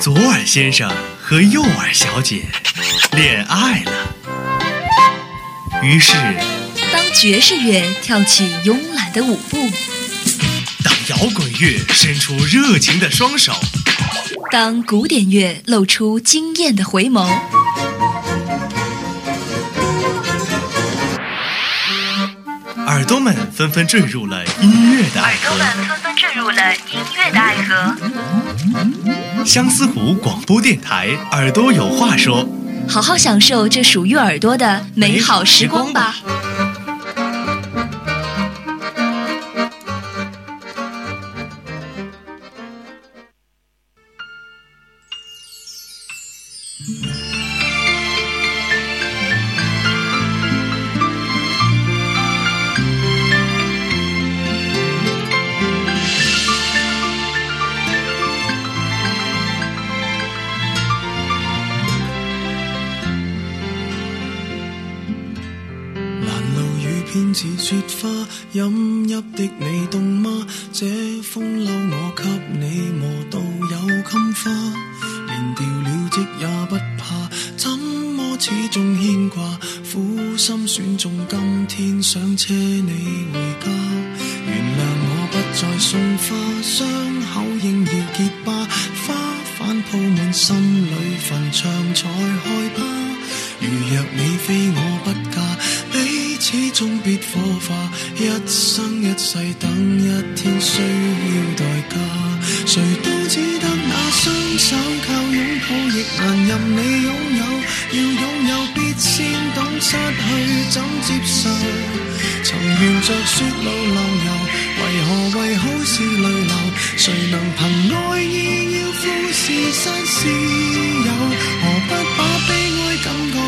左耳先生和右耳小姐恋爱了。于是，当爵士乐跳起慵懒的舞步，当摇滚乐伸出热情的双手，当古典乐露出惊艳的回眸，耳朵们纷纷坠入了音乐的爱河。耳朵们纷纷坠入了音乐的爱河。相思湖广播电台，耳朵有话说，好好享受这属于耳朵的美好时光吧。偏似雪花，飲泣的你凍嗎？這風褛我給你磨到有襟花，連掉了織也不怕，怎麼始終牽掛？苦心選中今天想車你回家，原諒我不再送花，傷口應要結疤，花瓣鋪滿心裏坟场才害怕。如若你非我不嫁。始终必火化，一生一世等一天需要代价。谁都只得那双手，靠拥抱亦难任你拥有。要拥有，必先懂失去怎接受。曾沿着雪路浪游，为何为好事泪流？谁能凭爱意要富士山私有？何不？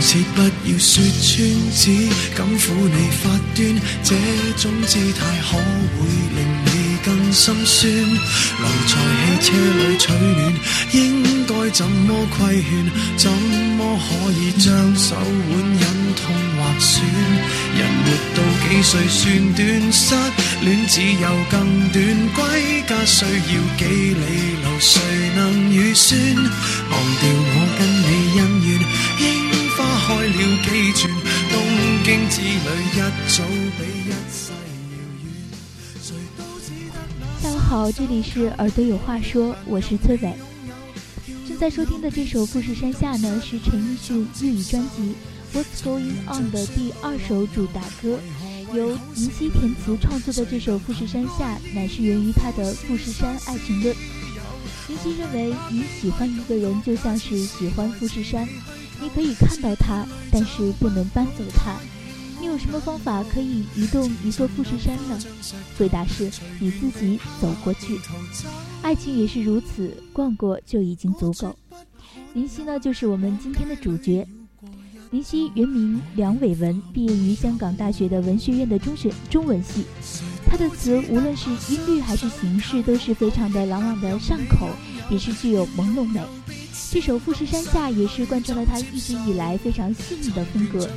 切不要说穿，只敢抚你发端，这种姿态可会令你更心酸。留在汽车里取暖，应该怎么规劝？怎么可以将手腕忍痛划损？人活到几岁算短，失恋只有更短。归家需要几里路，谁能预算？忘掉我跟你姻缘。开了转，东京之旅一一早比世遥远。谁都知下午好，这里是耳朵有话说，我是崔伟。正在收听的这首《富士山下》呢，是陈奕迅粤语专辑《What's Going On》的第二首主打歌。由林夕填词创作的这首《富士山下》，乃是源于他的《富士山爱情论》。林夕认为，你喜欢一个人，就像是喜欢富士山。你可以看到它，但是不能搬走它。你有什么方法可以移动一座富士山呢？回答是你自己走过去。爱情也是如此，逛过就已经足够。林夕呢，就是我们今天的主角。林夕原名梁伟文，毕业于香港大学的文学院的中学中文系。他的词无论是音律还是形式，都是非常的朗朗的上口，也是具有朦胧美。这首《富士山下》也是贯穿了他一直以来非常细腻的风格。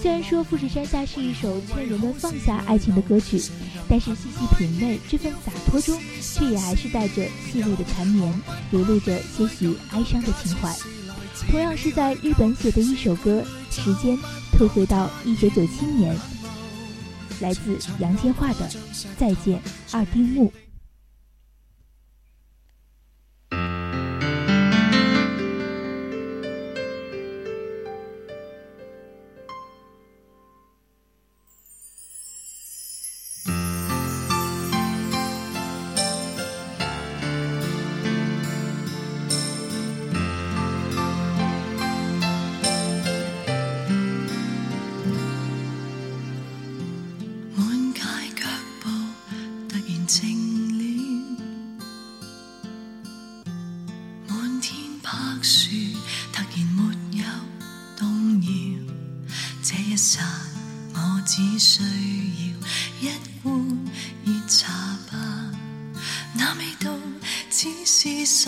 虽然说《富士山下》是一首劝人们放下爱情的歌曲，但是细细品味，这份洒脱中却也还是带着细腻的缠绵，流露着些许哀伤的情怀。同样是在日本写的一首歌，《时间》退回到一九九七年，来自杨千嬅的《再见二丁目》。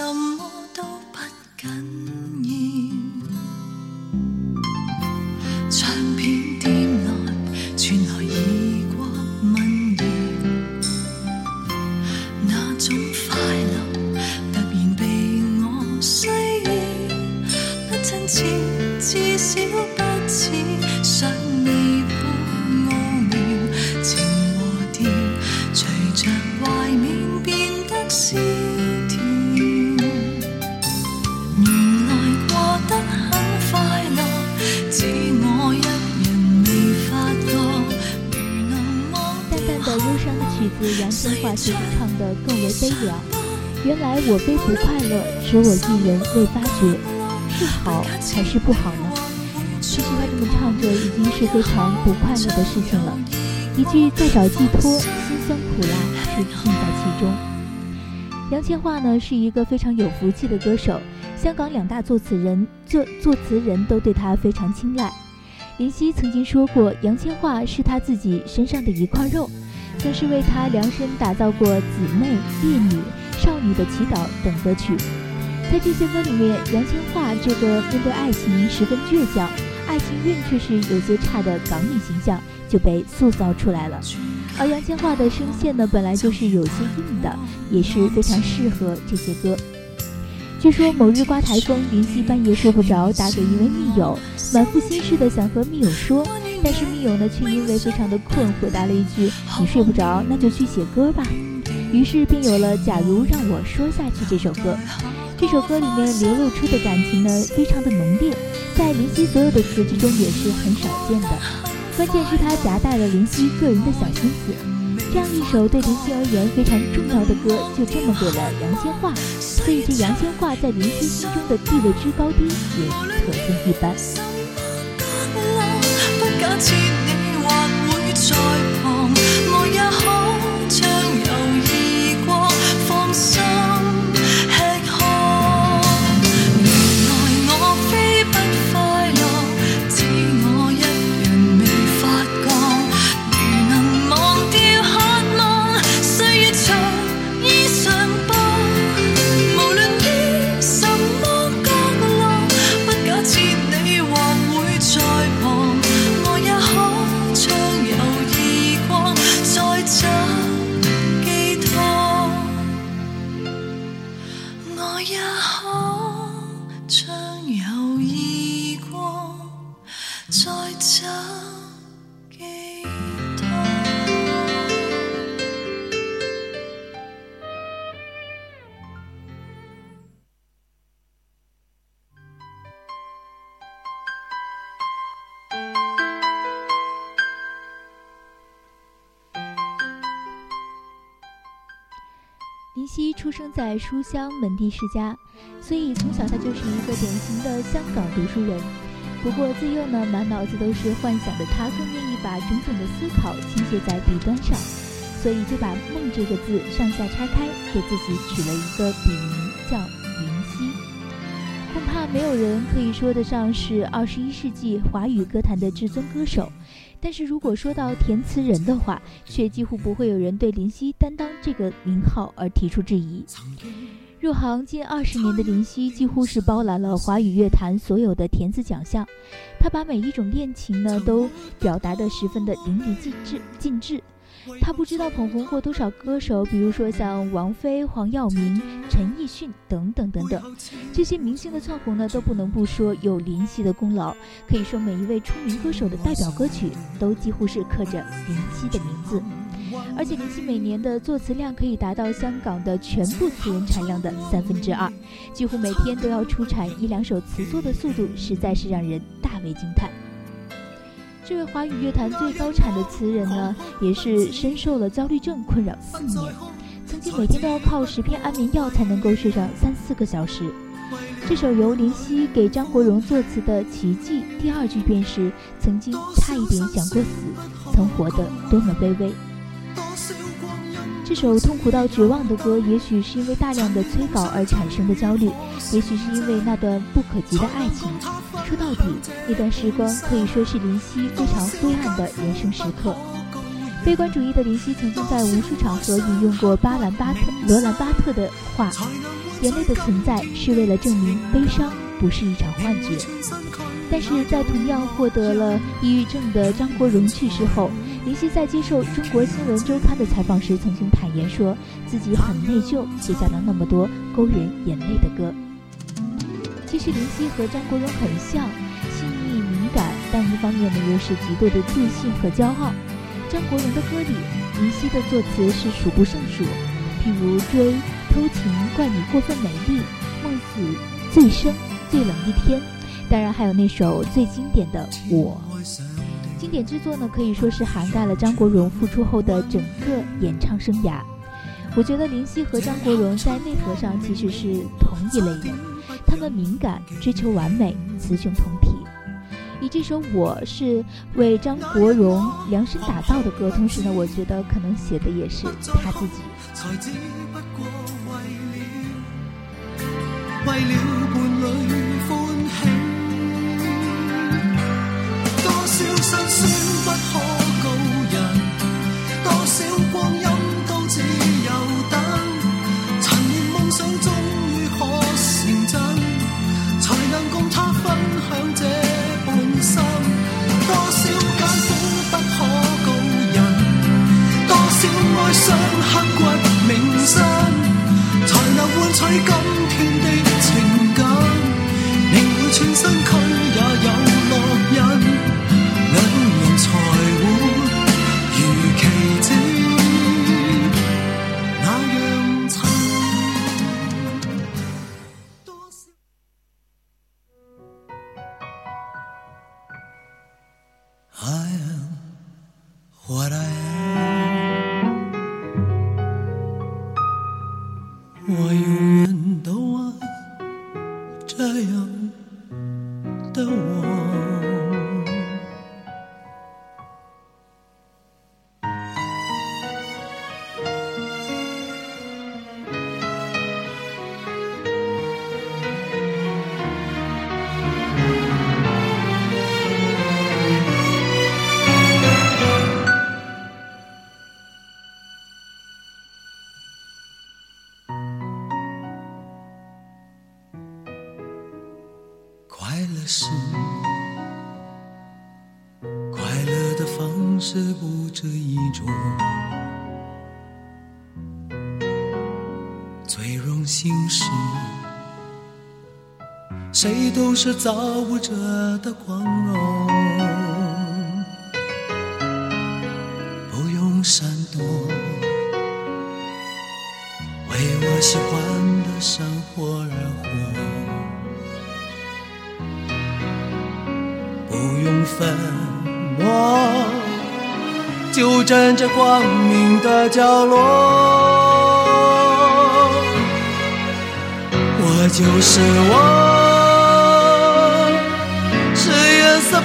some 曲子杨千嬅却是唱的更为悲凉。原来我悲不快乐，只我一人未发觉，是好还是不好呢？其实他这么唱着，已经是非常不快乐的事情了。一句在找寄托，辛酸苦辣，是尽在其中。杨千嬅呢，是一个非常有福气的歌手，香港两大作词人、作作词人都对他非常青睐。林夕曾经说过，杨千嬅是他自己身上的一块肉。更是为她量身打造过《姊妹》《烈女》《少女的祈祷》等歌曲，在这些歌里面，杨千嬅这个面对爱情十分倔强，爱情运却是有些差的港女形象就被塑造出来了。而杨千嬅的声线呢，本来就是有些硬的，也是非常适合这些歌。据说某日刮台风，林夕半夜睡不着，打给一位密友，满腹心事的想和密友说。但是密友呢，却因为非常的困，回答了一句：“你睡不着，那就去写歌吧。”于是便有了《假如让我说下去》这首歌。这首歌里面流露出的感情呢，非常的浓烈，在林夕所有的词之中也是很少见的。关键是它夹带了林夕个人的小心思。这样一首对林夕而言非常重要的歌，就这么给了杨千嬅，所以这杨千嬅在林夕心中的地位之高低也可见一斑。切，你还会在旁？熙出生在书香门第世家，所以从小他就是一个典型的香港读书人。不过自幼呢，满脑子都是幻想的他，更愿意把种种的思考倾泻在笔端上，所以就把“梦”这个字上下拆开，给自己取了一个笔名叫云溪。恐怕没有人可以说得上是二十一世纪华语歌坛的至尊歌手。但是如果说到填词人的话，却几乎不会有人对林夕担当这个名号而提出质疑。入行近二十年的林夕，几乎是包揽了华语乐坛所有的填词奖项。他把每一种恋情呢，都表达的十分的淋漓尽致。他不知道捧红过多少歌手，比如说像王菲、黄耀明、陈奕迅等等等等，这些明星的窜红呢，都不能不说有林夕的功劳。可以说，每一位出名歌手的代表歌曲，都几乎是刻着林夕的名字。而且，林夕每年的作词量可以达到香港的全部词人产量的三分之二，几乎每天都要出产一两首词作的速度，实在是让人大为惊叹。这位华语乐坛最高产的词人呢，也是深受了焦虑症困扰四年，曾经每天都要靠十片安眠药才能够睡上三四个小时。这首由林夕给张国荣作词的《奇迹》，第二句便是：“曾经差一点想过死，曾活得多么卑微。”这首痛苦到绝望的歌，也许是因为大量的催稿而产生的焦虑，也许是因为那段不可及的爱情。说到底，那段时光可以说是林夕非常灰暗的人生时刻。悲观主义的林夕曾经在无数场合引用过巴兰巴特、罗兰巴特的话：“眼泪的存在是为了证明悲伤不是一场幻觉。”但是，在同样获得了抑郁症的张国荣去世后。林夕在接受《中国新闻周刊》的采访时，曾经坦言说自己很内疚，写下了那么多勾人眼泪的歌。其实林夕和张国荣很像，细腻敏感，但一方面呢又是极度的自信和骄傲。张国荣的歌里，林夕的作词是数不胜数，譬如《追》《偷情》《怪你过分美丽》《梦死》《最深最冷一天》，当然还有那首最经典的《我》。经典之作呢，可以说是涵盖了张国荣复出后的整个演唱生涯。我觉得林夕和张国荣在内核上其实是同一类人，他们敏感、追求完美、雌雄同体。以这首我是为张国荣量身打造的歌，同时呢，我觉得可能写的也是他自己。谁都是造物者的光荣，不用闪躲，为我喜欢的生活而活，不用粉墨，就站在光明的角落，我就是我。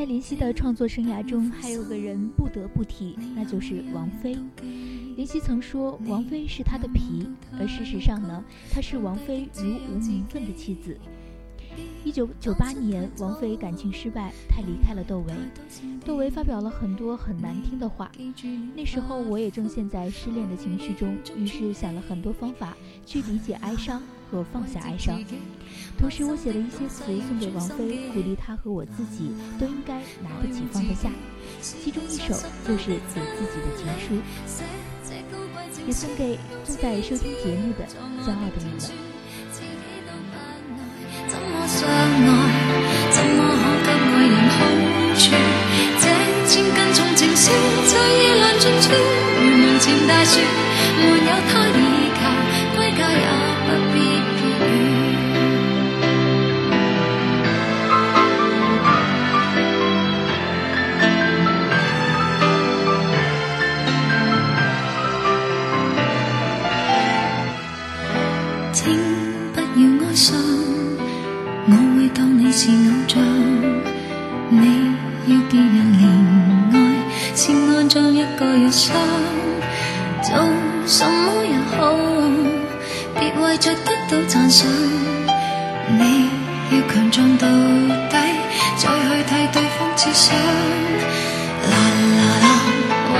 在林夕的创作生涯中，还有个人不得不提，那就是王菲。林夕曾说，王菲是他的皮，而事实上呢，他是王菲如无名分的妻子。一九九八年，王菲感情失败，她离开了窦唯。窦唯发表了很多很难听的话。那时候，我也正陷在失恋的情绪中，于是想了很多方法去理解哀伤和放下哀伤。同时，我写了一些词送给王菲，鼓励她和我自己都应该拿得起放得下。其中一首就是给自己的情书，也送给正在收听节目的骄傲的你们。相爱，怎么可给爱人好处？这千斤重情丝在夜阑尽处，如门前大树，没有他已靠，归家。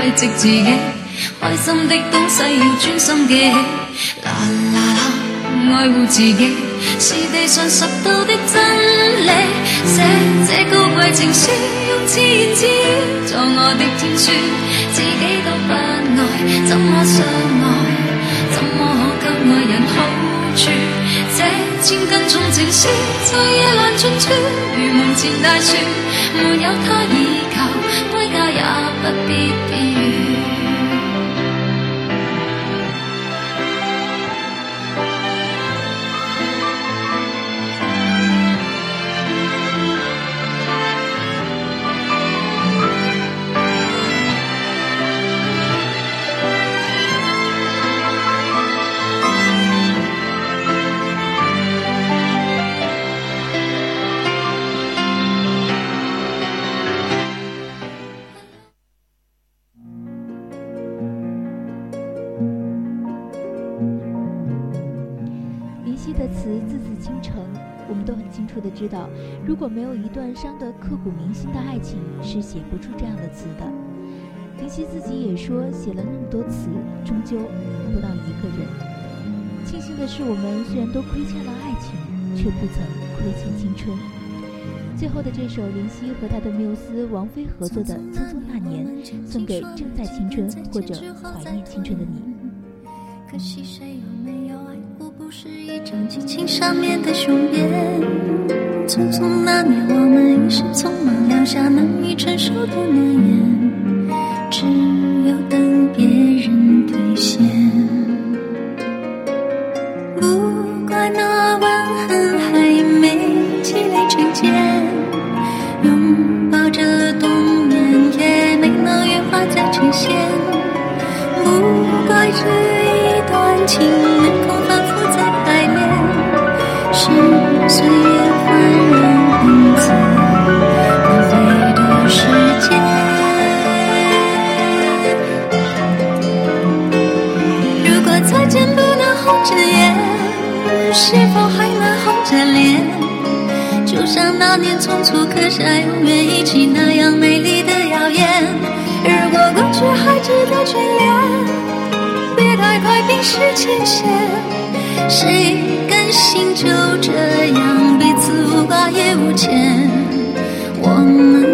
慰藉自己，开心的东西要专心记。啦啦啦，爱护自己是地上拾到的真理。写这高贵情书，用自言自语作我的天书。自己都不爱，怎么相爱？怎么可给爱人好处？这千斤重情书，在夜阑尽处，如门前大树，没有他倚靠。but be you. 如果没有一段伤得刻骨铭心的爱情，是写不出这样的词的。林夕自己也说，写了那么多词，终究轮不到一个人。庆幸的是，我们虽然都亏欠了爱情，却不曾亏欠青春。最后的这首林夕和他的缪斯王菲合作的《匆匆那年》，送给正在青春或者怀念青春的你。可惜谁有没有爱过？不是一场激情上面的雄辩。匆匆那年，我们一时匆忙，留下难以承受的诺言。只有等别人兑现。不怪那吻痕还没积累成茧，拥抱着冬眠也没能羽化再成仙。不怪这一段情。这夜是否还能红着脸？就像那年匆促刻下永远一起那样美丽的谣言。如果过去还值得眷恋，别太快冰释前嫌。谁甘心就这样彼此无挂也无牵？我们。